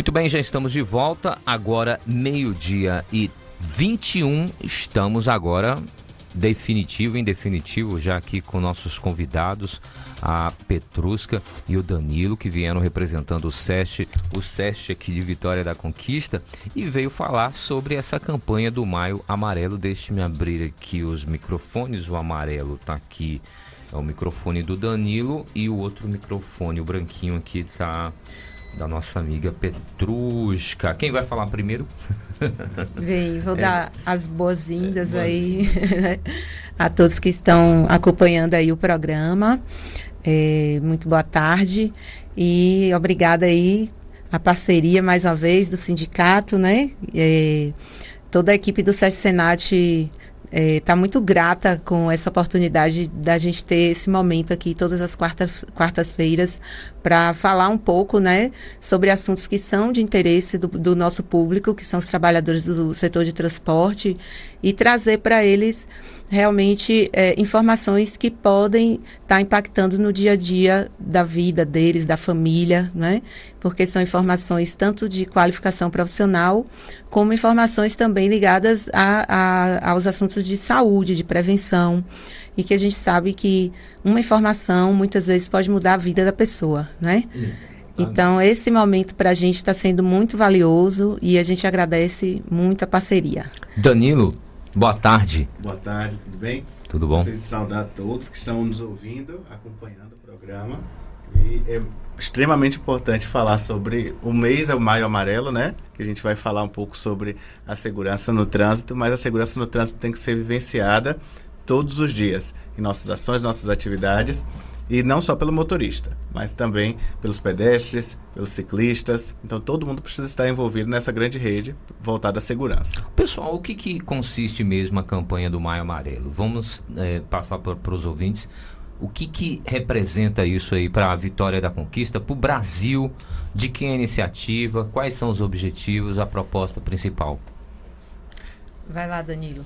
Muito bem, já estamos de volta. Agora, meio-dia e 21. Estamos agora definitivo, em definitivo, já aqui com nossos convidados, a Petrusca e o Danilo, que vieram representando o SESC, o SESC aqui de Vitória da Conquista, e veio falar sobre essa campanha do Maio Amarelo. Deixe-me abrir aqui os microfones, o amarelo está aqui, é o microfone do Danilo, e o outro microfone, o branquinho aqui, está da nossa amiga Petrusca. Quem vai falar primeiro? Vem, vou é. dar as boas-vindas é, aí né, a todos que estão acompanhando aí o programa. É, muito boa tarde e obrigada aí a parceria mais uma vez do sindicato, né? É, toda a equipe do SESC Senat está é, muito grata com essa oportunidade da gente ter esse momento aqui todas as quartas, quartas-feiras para falar um pouco né, sobre assuntos que são de interesse do, do nosso público, que são os trabalhadores do setor de transporte, e trazer para eles realmente é, informações que podem estar tá impactando no dia a dia da vida deles, da família, né? Porque são informações tanto de qualificação profissional, como informações também ligadas a, a, aos assuntos de saúde, de prevenção, e que a gente sabe que uma informação muitas vezes pode mudar a vida da pessoa, né? Então, esse momento para a gente está sendo muito valioso e a gente agradece muito a parceria. Danilo, Boa tarde. Boa tarde, tudo bem? Tudo bom? Gostaria de saudar a todos que estão nos ouvindo, acompanhando o programa. E é extremamente importante falar sobre o mês é o Maio Amarelo, né? Que a gente vai falar um pouco sobre a segurança no trânsito, mas a segurança no trânsito tem que ser vivenciada todos os dias em nossas ações, nossas atividades. E não só pelo motorista, mas também pelos pedestres, pelos ciclistas. Então todo mundo precisa estar envolvido nessa grande rede voltada à segurança. Pessoal, o que, que consiste mesmo a campanha do Maio Amarelo? Vamos é, passar para os ouvintes. O que, que representa isso aí para a vitória da conquista, para o Brasil? De quem é a iniciativa? Quais são os objetivos, a proposta principal? Vai lá, Danilo.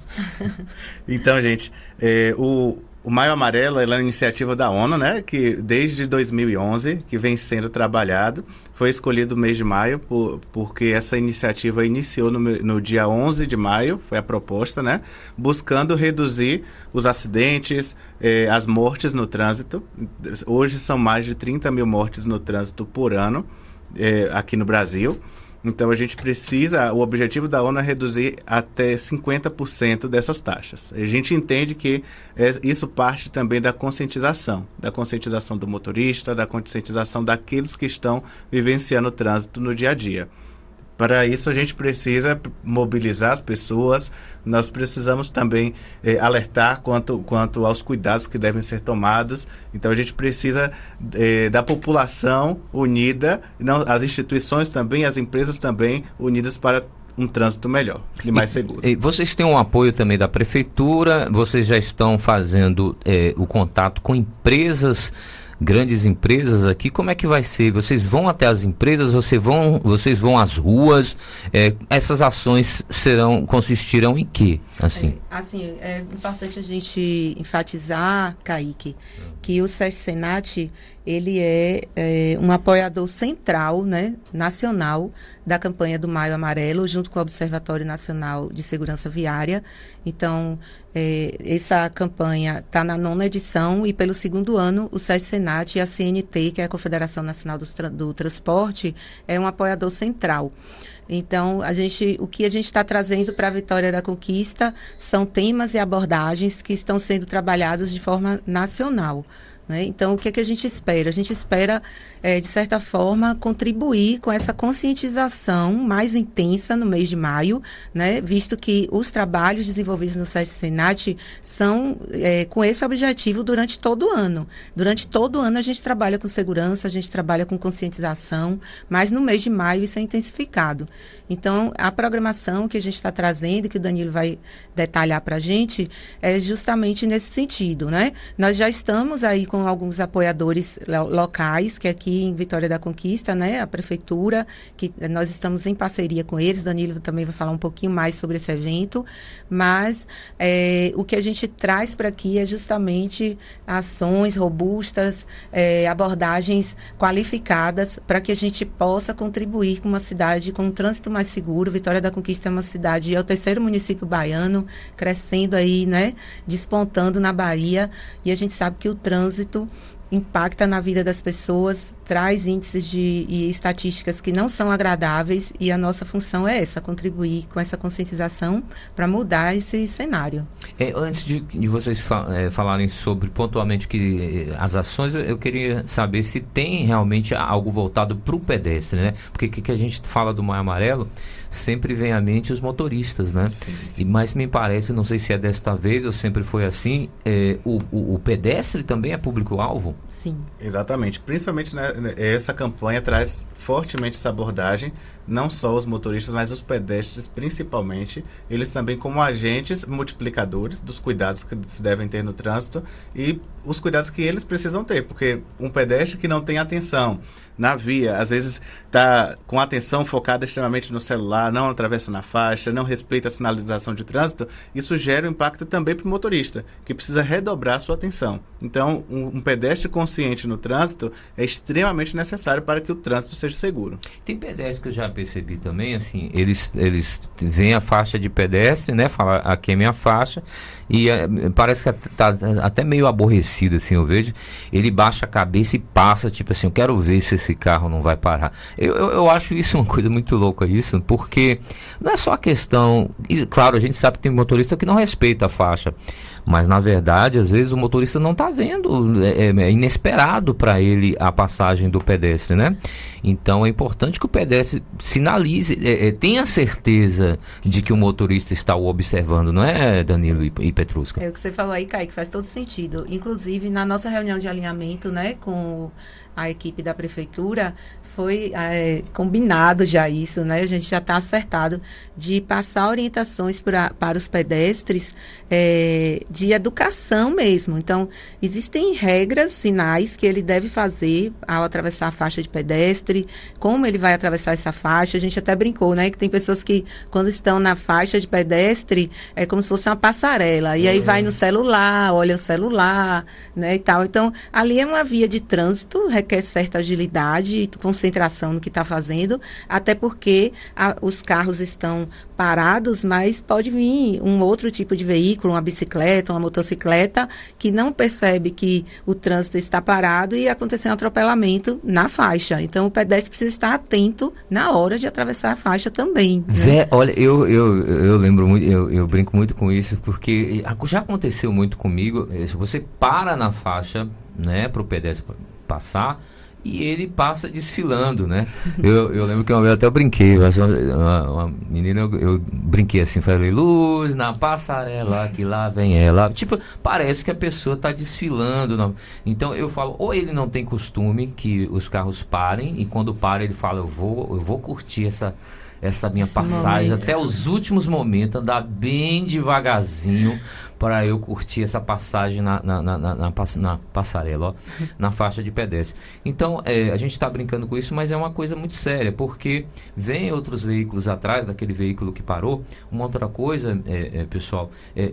então, gente, é, o, o Maio Amarelo é uma iniciativa da ONU, né, que desde 2011 que vem sendo trabalhado. Foi escolhido o mês de maio por, porque essa iniciativa iniciou no, no, dia 11 de maio, foi a proposta, né, buscando reduzir os acidentes, eh, as mortes no trânsito. Hoje são mais de 30 mil mortes no trânsito por ano eh, aqui no Brasil. Então a gente precisa, o objetivo da ONU é reduzir até 50% dessas taxas. A gente entende que é, isso parte também da conscientização, da conscientização do motorista, da conscientização daqueles que estão vivenciando o trânsito no dia a dia. Para isso, a gente precisa mobilizar as pessoas, nós precisamos também eh, alertar quanto, quanto aos cuidados que devem ser tomados. Então, a gente precisa eh, da população unida, não, as instituições também, as empresas também unidas para um trânsito melhor e mais seguro. E vocês têm um apoio também da prefeitura, vocês já estão fazendo eh, o contato com empresas grandes empresas aqui, como é que vai ser? Vocês vão até as empresas, vocês vão, vocês vão às ruas? É, essas ações serão consistirão em quê? Assim, é, assim é importante a gente enfatizar, Kaique, que o SESC Senat ele é, é, um apoiador central, né, nacional da campanha do Maio Amarelo, junto com o Observatório Nacional de Segurança Viária. Então, é, essa campanha está na nona edição e pelo segundo ano o SESC Senat e a CNT, que é a Confederação Nacional do, do Transporte, é um apoiador central. Então, a gente, o que a gente está trazendo para a Vitória da Conquista são temas e abordagens que estão sendo trabalhados de forma nacional. Né? Então, o que, é que a gente espera? A gente espera, é, de certa forma, contribuir com essa conscientização mais intensa no mês de maio, né? visto que os trabalhos desenvolvidos no SESC Senat são é, com esse objetivo durante todo o ano. Durante todo o ano a gente trabalha com segurança, a gente trabalha com conscientização, mas no mês de maio isso é intensificado. Então, a programação que a gente está trazendo, que o Danilo vai detalhar para a gente, é justamente nesse sentido. Né? Nós já estamos aí com alguns apoiadores locais, que aqui em Vitória da Conquista, né, a prefeitura, que nós estamos em parceria com eles, Danilo também vai falar um pouquinho mais sobre esse evento, mas é, o que a gente traz para aqui é justamente ações robustas, é, abordagens qualificadas para que a gente possa contribuir com uma cidade com um trânsito mais seguro. Vitória da Conquista é uma cidade, é o terceiro município baiano, crescendo aí, né, despontando na Bahia, e a gente sabe que o trânsito espíritu impacta na vida das pessoas, traz índices de, e estatísticas que não são agradáveis e a nossa função é essa, contribuir com essa conscientização para mudar esse cenário. É, antes de, de vocês fa é, falarem sobre pontualmente que é, as ações, eu queria saber se tem realmente algo voltado para o pedestre, né? Porque que, que a gente fala do Maio Amarelo sempre vem à mente os motoristas, né? Sim, sim. E, mas me parece, não sei se é desta vez ou sempre foi assim, é, o, o, o, pedestre também é público-alvo? Sim. Exatamente. Principalmente né, essa campanha traz fortemente essa abordagem, não só os motoristas, mas os pedestres principalmente, eles também como agentes multiplicadores dos cuidados que se devem ter no trânsito e os cuidados que eles precisam ter, porque um pedestre que não tem atenção na via, às vezes está com a atenção focada extremamente no celular, não atravessa na faixa, não respeita a sinalização de trânsito, isso gera um impacto também para o motorista, que precisa redobrar sua atenção. Então, um, um pedestre consciente no trânsito é extremamente necessário para que o trânsito seja seguro. Tem pedestres que eu já percebi também, assim, eles, eles veem a faixa de pedestre, né? Fala, aqui é minha faixa, e é, parece que está até meio aborrecido, assim, eu vejo. Ele baixa a cabeça e passa, tipo assim, eu quero ver se esse carro não vai parar. Eu, eu, eu acho isso uma coisa muito louca, isso, porque não é só a questão. E, claro, a gente sabe que tem motorista que não respeita a faixa. Mas na verdade, às vezes o motorista não está vendo, é, é, é inesperado para ele a passagem do pedestre, né? Então é importante que o pedestre sinalize, é, é, tenha certeza de que o motorista está o observando, não é, Danilo e, e Petrusca? É o que você falou aí, Kaique, faz todo sentido. Inclusive, na nossa reunião de alinhamento, né, com a equipe da prefeitura, foi é, combinado já isso, né? A gente já está acertado de passar orientações pra, para os pedestres é, de educação mesmo. Então, existem regras, sinais que ele deve fazer ao atravessar a faixa de pedestre, como ele vai atravessar essa faixa. A gente até brincou, né? Que tem pessoas que, quando estão na faixa de pedestre, é como se fosse uma passarela. E aí vai no celular, olha o celular, né? E tal. Então, ali é uma via de trânsito, requer certa agilidade e concentração no que está fazendo, até porque a, os carros estão parados, mas pode vir um outro tipo de veículo, uma bicicleta, uma motocicleta, que não percebe que o trânsito está parado e acontecer um atropelamento na faixa. Então, o pedestre precisa estar atento na hora de atravessar a faixa também. Né? Vé, olha, eu, eu, eu lembro muito, eu, eu brinco muito com isso, porque já aconteceu muito comigo. Eh, se você para na faixa, né, para o pedestre passar, e ele passa desfilando, né? Eu, eu lembro que uma vez até eu brinquei, uma, uma menina, eu, eu, brinquei assim, falei, luz na passarela, que lá vem ela. Tipo, parece que a pessoa está desfilando. Não. Então eu falo, ou ele não tem costume que os carros parem, e quando para ele fala, eu vou, eu vou curtir essa essa minha Esse passagem momento. até os últimos momentos, andar bem devagarzinho para eu curtir essa passagem na, na, na, na, na passarela, ó, na faixa de pedestre. Então, é, a gente está brincando com isso, mas é uma coisa muito séria, porque vem outros veículos atrás daquele veículo que parou. Uma outra coisa, é, é, pessoal, é,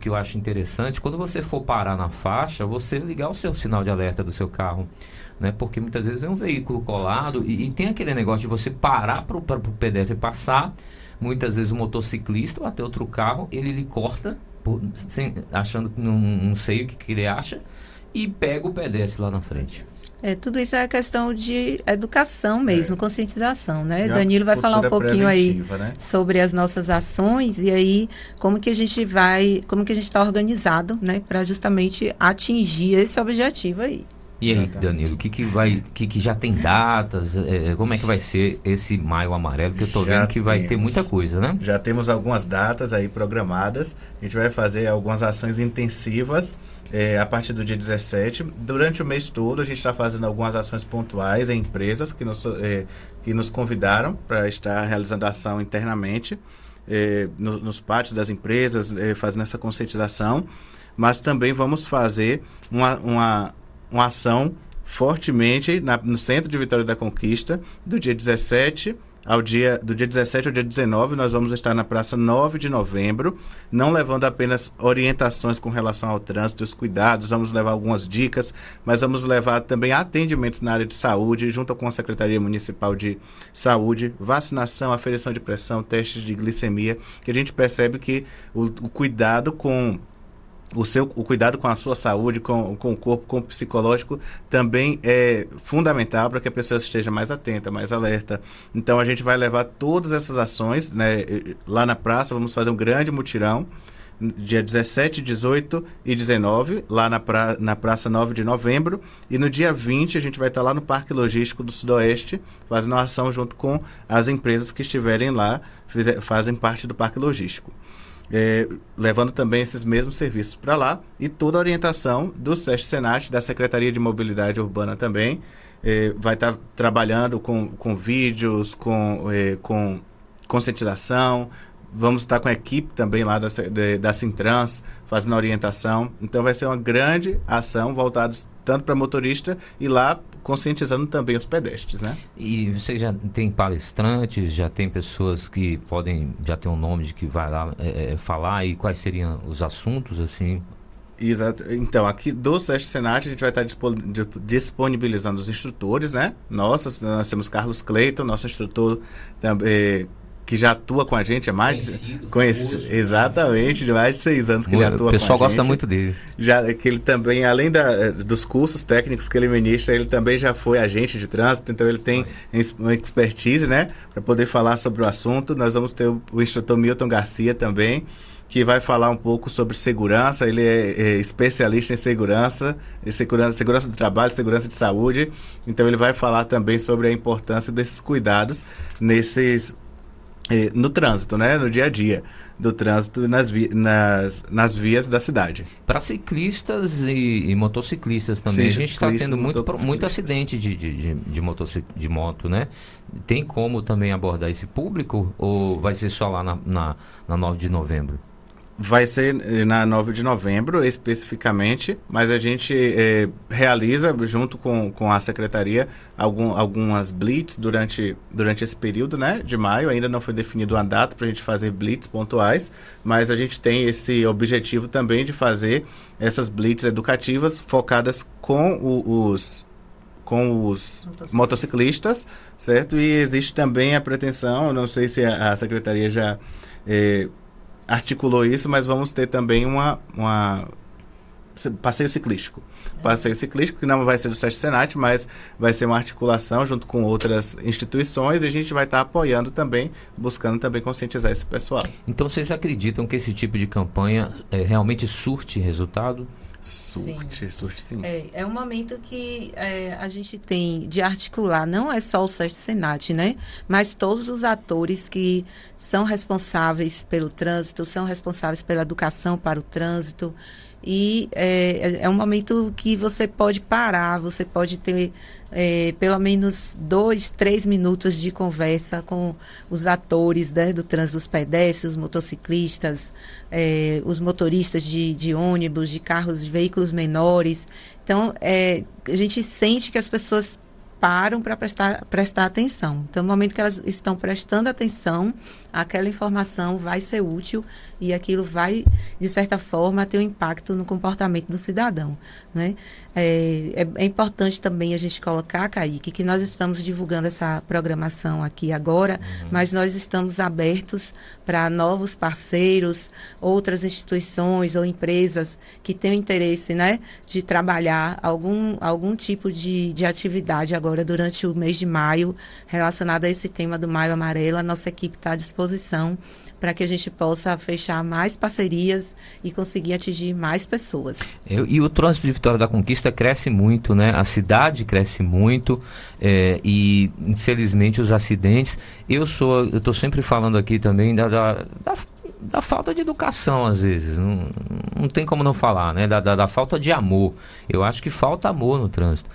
que eu acho interessante, quando você for parar na faixa, você ligar o seu sinal de alerta do seu carro. Né? Porque muitas vezes vem um veículo colado e, e tem aquele negócio de você parar para o pedestre passar. Muitas vezes o motociclista ou até outro carro, ele lhe corta por, sem, achando que não, não sei o que, que ele acha, e pega o pedestre lá na frente. É, tudo isso é questão de educação mesmo, é. conscientização, né? Danilo vai falar um pouquinho aí né? sobre as nossas ações e aí como que a gente vai, como que a gente está organizado, né, para justamente atingir esse objetivo aí. E aí, Danilo, o que, que vai, que, que já tem datas? É, como é que vai ser esse maio amarelo? Que eu estou vendo que vai temos, ter muita coisa, né? Já temos algumas datas aí programadas. A gente vai fazer algumas ações intensivas é, a partir do dia 17. Durante o mês todo, a gente está fazendo algumas ações pontuais em empresas que nos, é, que nos convidaram para estar realizando ação internamente é, no, nos pátios das empresas, é, fazendo essa conscientização. Mas também vamos fazer uma, uma uma ação fortemente na, no centro de Vitória da Conquista, do dia 17 ao dia do dia 17 ao dia 19, nós vamos estar na Praça 9 de Novembro, não levando apenas orientações com relação ao trânsito, os cuidados, vamos levar algumas dicas, mas vamos levar também atendimentos na área de saúde, junto com a Secretaria Municipal de Saúde, vacinação, aferição de pressão, testes de glicemia, que a gente percebe que o, o cuidado com o seu o cuidado com a sua saúde, com, com o corpo, com o psicológico, também é fundamental para que a pessoa esteja mais atenta, mais alerta. Então a gente vai levar todas essas ações né, lá na praça, vamos fazer um grande mutirão. Dia 17, 18 e 19, lá na, pra, na Praça 9 de Novembro. E no dia 20, a gente vai estar lá no Parque Logístico do Sudoeste, fazendo uma ação junto com as empresas que estiverem lá, fazem parte do Parque Logístico é, levando também esses mesmos serviços para lá e toda a orientação do SESC Senat, da Secretaria de Mobilidade Urbana também, é, vai estar tá trabalhando com, com vídeos, com, é, com conscientização, vamos estar com a equipe também lá da, da Sintrans fazendo a orientação. Então vai ser uma grande ação voltada tanto para motorista e lá conscientizando também os pedestres, né? E você já tem palestrantes, já tem pessoas que podem, já tem um nome de que vai lá é, é falar e quais seriam os assuntos, assim? Exato. Então, aqui do SESC Senat, a gente vai estar disponibilizando os instrutores, né? Nossa, nós temos Carlos Cleiton, nosso instrutor também que já atua com a gente há mais Conhecido, conhece, famoso, exatamente de mais de seis anos que ele atua com a O gente. pessoal gosta muito dele. Já que ele também, além da, dos cursos técnicos que ele ministra, ele também já foi agente de trânsito, então ele tem uma expertise, né, para poder falar sobre o assunto. Nós vamos ter o, o instrutor Milton Garcia também, que vai falar um pouco sobre segurança. Ele é, é especialista em segurança, em segurança, segurança do trabalho, segurança de saúde. Então ele vai falar também sobre a importância desses cuidados nesses no trânsito, né? No dia a dia do trânsito nas, vi nas, nas vias da cidade. Para ciclistas e, e, motociclistas também. Sim, a gente está tendo muito, muito acidente de, de, de, de, de moto, né? Tem como também abordar esse público ou vai ser só lá na, na, na 9 de novembro? Vai ser na 9 de novembro, especificamente, mas a gente é, realiza, junto com, com a secretaria, algum, algumas blitz durante, durante esse período né, de maio. Ainda não foi definido uma data para a gente fazer blitz pontuais, mas a gente tem esse objetivo também de fazer essas blitz educativas focadas com o, os, com os motociclistas. motociclistas, certo? E existe também a pretensão, não sei se a, a secretaria já é, articulou isso, mas vamos ter também uma, uma passeio ciclístico. Passeio ciclístico que não vai ser do SESC Senat, mas vai ser uma articulação junto com outras instituições e a gente vai estar apoiando também, buscando também conscientizar esse pessoal. Então vocês acreditam que esse tipo de campanha é, realmente surte resultado? Surte, sim. surte sim. É, é um momento que é, a gente tem de articular, não é só o SESC Senat, né? Mas todos os atores que são responsáveis pelo trânsito, são responsáveis pela educação para o trânsito. E é, é um momento que você pode parar, você pode ter é, pelo menos dois, três minutos de conversa com os atores né, do trânsito, os pedestres, os motociclistas, é, os motoristas de, de, ônibus, de carros, de veículos menores. Então, é, a gente sente que as pessoas param para prestar, prestar atenção. Então, no momento que elas estão prestando atenção, aquela informação vai ser útil e aquilo vai, de certa forma, ter um impacto no comportamento do cidadão. Né? É, é, é, importante também a gente colocar, Kaique, que nós estamos divulgando essa programação aqui agora, uhum. mas nós estamos abertos para novos parceiros, outras instituições ou empresas que tenham interesse né, de trabalhar algum, algum tipo de, de atividade agora durante o mês de maio relacionado a esse tema do Maio Amarelo. A nossa equipe está à disposição para que a gente possa fechar mais parcerias e conseguir atingir mais pessoas. Eu, e o trânsito de Vitória da Conquista cresce muito, né? A cidade cresce muito é, e infelizmente os acidentes. Eu sou, eu estou sempre falando aqui também da, da, da da falta de educação, às vezes. Não, não tem como não falar, né? Da, da, da, falta de amor. Eu acho que falta amor no trânsito.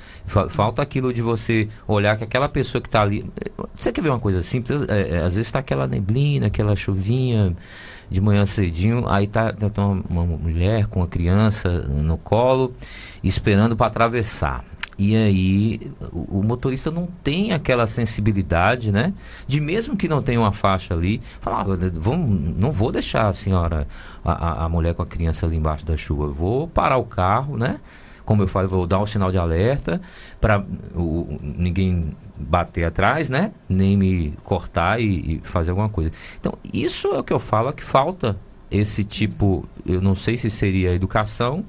Falta aquilo de você olhar que aquela pessoa que está ali. Você quer ver uma coisa simples? É, é, às vezes está aquela neblina, aquela chuvinha de manhã cedinho, aí tá, tá uma, uma mulher com uma criança no colo, esperando para atravessar. E aí o, o, motorista não tem aquela sensibilidade, né? De mesmo que não tenha uma faixa ali, falar, ah, vamos, não vou deixar a senhora, a, a mulher com a criança ali embaixo da chuva, vou parar o carro, né? Como eu falo, vou dar um sinal de alerta para ninguém bater atrás, né? Nem me cortar e, e fazer alguma coisa. Então, isso é o que eu falo, é que falta esse tipo, eu não sei se seria educação,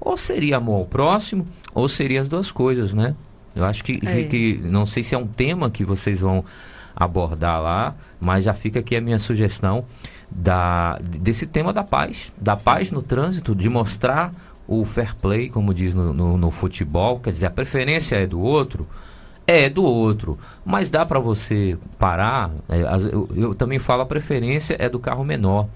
ou seria amor ao próximo, ou seria as duas coisas, né? Eu acho que, é. que, não sei se é um tema que vocês vão abordar lá, mas já fica aqui a minha sugestão da, desse tema da paz, da paz no trânsito, de mostrar o fair play, como diz no, no, no futebol, quer dizer, a preferência é do outro, é do outro, mas dá para você parar. É, eu, eu, também falo a preferência é do carro menor,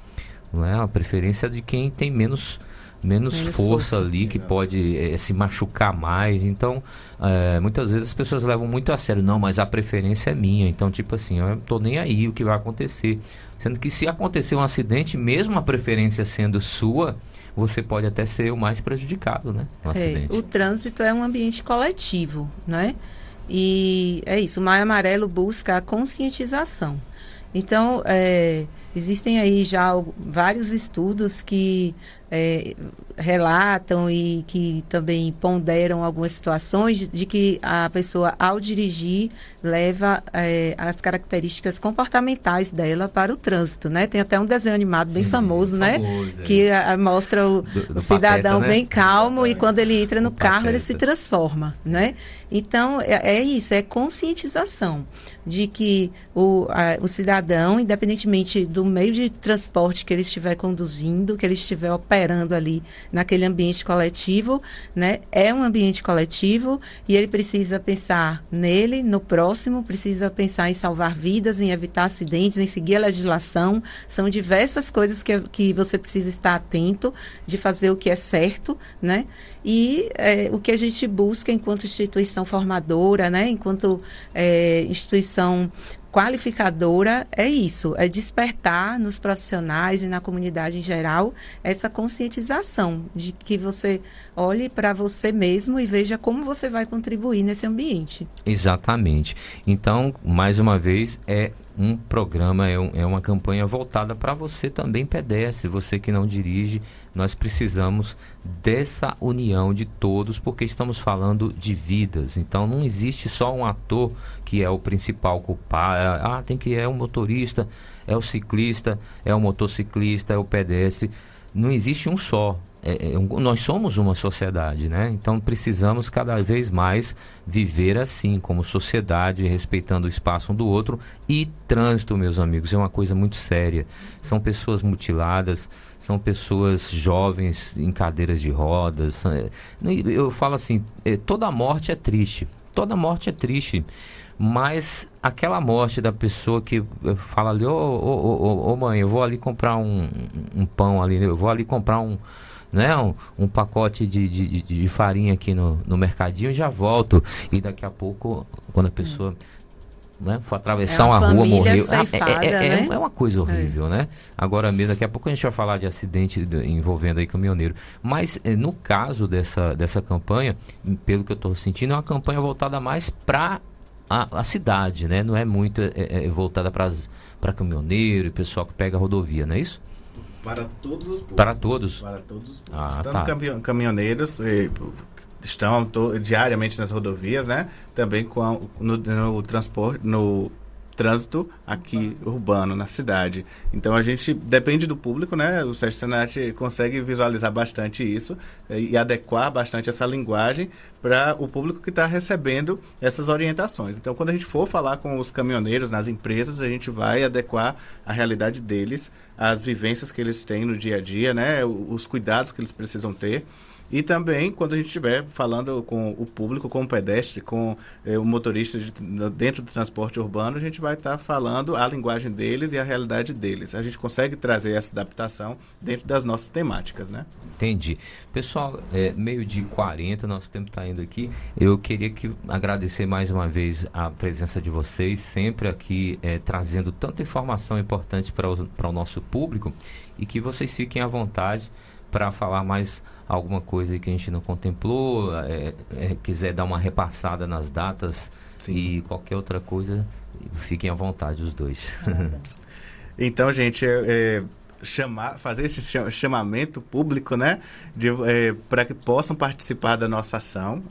não é? A preferência de quem tem menos menos, menos força, força, ali, que pode é, se machucar mais. Então, é, muitas vezes as pessoas levam muito a sério. Não, mas a preferência é minha. Então, tipo assim, eu tô nem aí o que vai acontecer. Sendo que se acontecer um acidente, mesmo a preferência sendo sua, você pode até ser o mais prejudicado, né? É, o trânsito é um ambiente coletivo, né? E é isso, o Maio Amarelo busca a conscientização. Então, é, existem aí já vários estudos que é, relatam e que também ponderam algumas situações de que a pessoa, ao dirigir, leva é, as características comportamentais dela para o trânsito, né? Tem até um desenho animado bem Sim, famoso, né? Famoso, é. Que a, mostra o, do, do o cidadão pateta, né? bem calmo e quando ele entra no carro pateta. ele se transforma, né? Então, é, é, isso, é conscientização de que o, a, o cidadão, independentemente do meio de transporte que ele estiver conduzindo, que ele estiver operando ali naquele ambiente coletivo, né? É um ambiente coletivo e ele precisa pensar nele, no próximo, precisa pensar em salvar vidas, em evitar acidentes, em seguir a legislação. São diversas coisas que, que você precisa estar atento de fazer o que é certo, né? E é, o que a gente busca enquanto instituição formadora, né? Enquanto é, instituição qualificadora é isso, é despertar nos profissionais e na comunidade em geral essa conscientização de que você olhe para você mesmo e veja como você vai contribuir nesse ambiente. Exatamente. Então, mais uma vez, é um programa, é, um, é uma campanha voltada para você também pedestre, você que não dirige, nós precisamos dessa união de todos, porque estamos falando de vidas. Então não existe só um ator que é o principal culpado. É, ah, tem que é o motorista, é o ciclista, é o motociclista, é o pedestre. Não existe um só é, é, nós somos uma sociedade, né? Então precisamos cada vez mais viver assim, como sociedade, respeitando o espaço um do outro. E trânsito, meus amigos, é uma coisa muito séria. São pessoas mutiladas, são pessoas jovens em cadeiras de rodas. É, eu falo assim: é, toda morte é triste. Toda morte é triste mas aquela morte da pessoa que fala ali, ô oh, oh, oh, mãe, eu vou ali comprar um, um pão ali, eu vou ali comprar um, né, um, um pacote de, de, de, farinha aqui no, no mercadinho e já volto. E daqui a pouco, quando a pessoa né, for atravessar é uma, uma rua, morreu. Ceifada, é, é, é, é, uma coisa horrível, né? Agora mesmo, daqui a pouco a gente vai falar de acidente envolvendo aí caminhoneiro. Mas eh, no caso dessa, dessa campanha, pelo que eu estou sentindo, é uma campanha voltada mais para a, a, cidade, né? Não é muito é, é voltada para caminhoneiro e pessoal que pega a rodovia, não é isso? Para todos os públicos. Para todos? Para todos os públicos. Ah, Tanto tá. caminhoneiros eh, estão to, diariamente nas rodovias, né? Também com a, no, no transporte, no trânsito aqui urbano, na cidade. Então a gente depende do público, né? O Sérgio Senat consegue visualizar bastante isso e adequar bastante essa linguagem para o público que está recebendo essas orientações. Então quando a gente for falar com os caminhoneiros nas empresas, a gente vai adequar a realidade deles, as vivências que eles têm no dia a dia, né? Os cuidados que eles precisam ter E também quando a gente estiver falando com o público, com o pedestre, com eh, o motorista de, dentro do transporte urbano, a gente vai estar tá falando a linguagem deles e a realidade deles. A gente consegue trazer essa adaptação dentro das nossas temáticas, né? Entendi. Pessoal, é, meio de 40, nosso tempo está indo aqui. Eu queria que agradecer mais uma vez a presença de vocês, sempre aqui é, trazendo tanta informação importante para o nosso público e que vocês fiquem à vontade para falar mais alguma coisa que a gente não contemplou, é, é, quiser dar uma repassada nas datas Sim. e qualquer outra coisa, fiquem à vontade os dois. então, gente, é, chamar, fazer esse chamamento público, né, é, para que possam participar da nossa ação.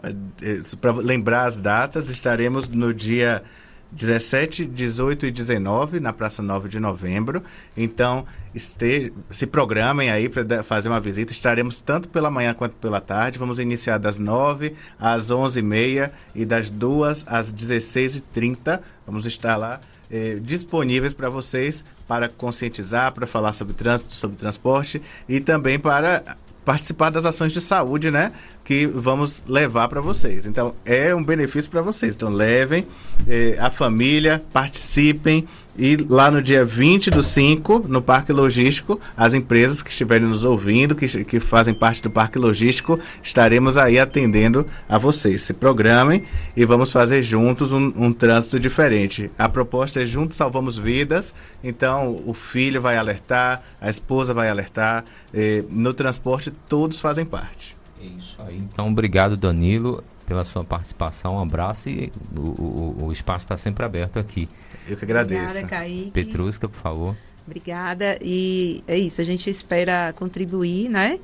É, para lembrar as datas, estaremos no dia 17, 18 e 19 na Praça 9 de Novembro. Então, este, se programem aí para fazer uma visita. Estaremos tanto pela manhã quanto pela tarde. Vamos iniciar das 9 às 11h30 e das 2 às 16h30. Vamos estar lá eh, disponíveis para vocês para conscientizar, para falar sobre trânsito, sobre transporte e também para participar das ações de saúde, né? Que vamos levar para vocês. Então, é um benefício para vocês. Então, levem eh, a família, participem. E lá no dia 20 do 5, no Parque Logístico, as empresas que estiverem nos ouvindo, que, que fazem parte do Parque Logístico, estaremos aí atendendo a vocês. Se programem e vamos fazer juntos um, um trânsito diferente. A proposta é Juntos Salvamos Vidas. Então, o filho vai alertar, a esposa vai alertar. Eh, no transporte, todos fazem parte. É isso aí. Então, obrigado, Danilo, pela sua participação. Um abraço e o, o, o espaço está sempre aberto aqui. Eu que agradeço. Obrigada, Kaique. Petrusca, por favor. Obrigada. E é isso, a gente espera contribuir, né?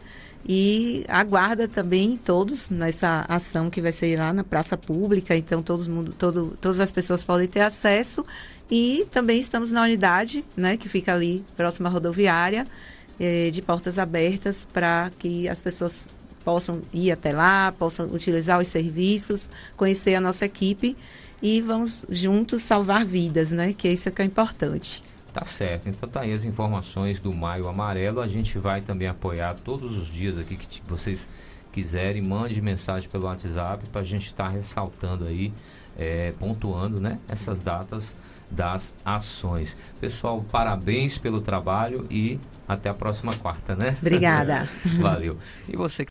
E aguarda também todos nessa ação que vai ser lá na praça pública, então todo mundo, todo, todas as pessoas podem ter acesso. E também estamos na unidade, né, que fica ali próxima à rodoviária, eh, de portas abertas para que as pessoas possam ir até lá, possam utilizar os serviços, conhecer a nossa equipe e vamos juntos salvar vidas, né? Que é isso que é importante. Tá certo. Então tá aí as informações do Maio Amarelo. A gente vai também apoiar todos os dias aqui que vocês quiserem, mande mensagem pelo WhatsApp para a gente estar tá ressaltando aí, é, pontuando, né? Essas datas das ações. Pessoal, parabéns pelo trabalho e até a próxima quarta, né? Obrigada. Valeu. E você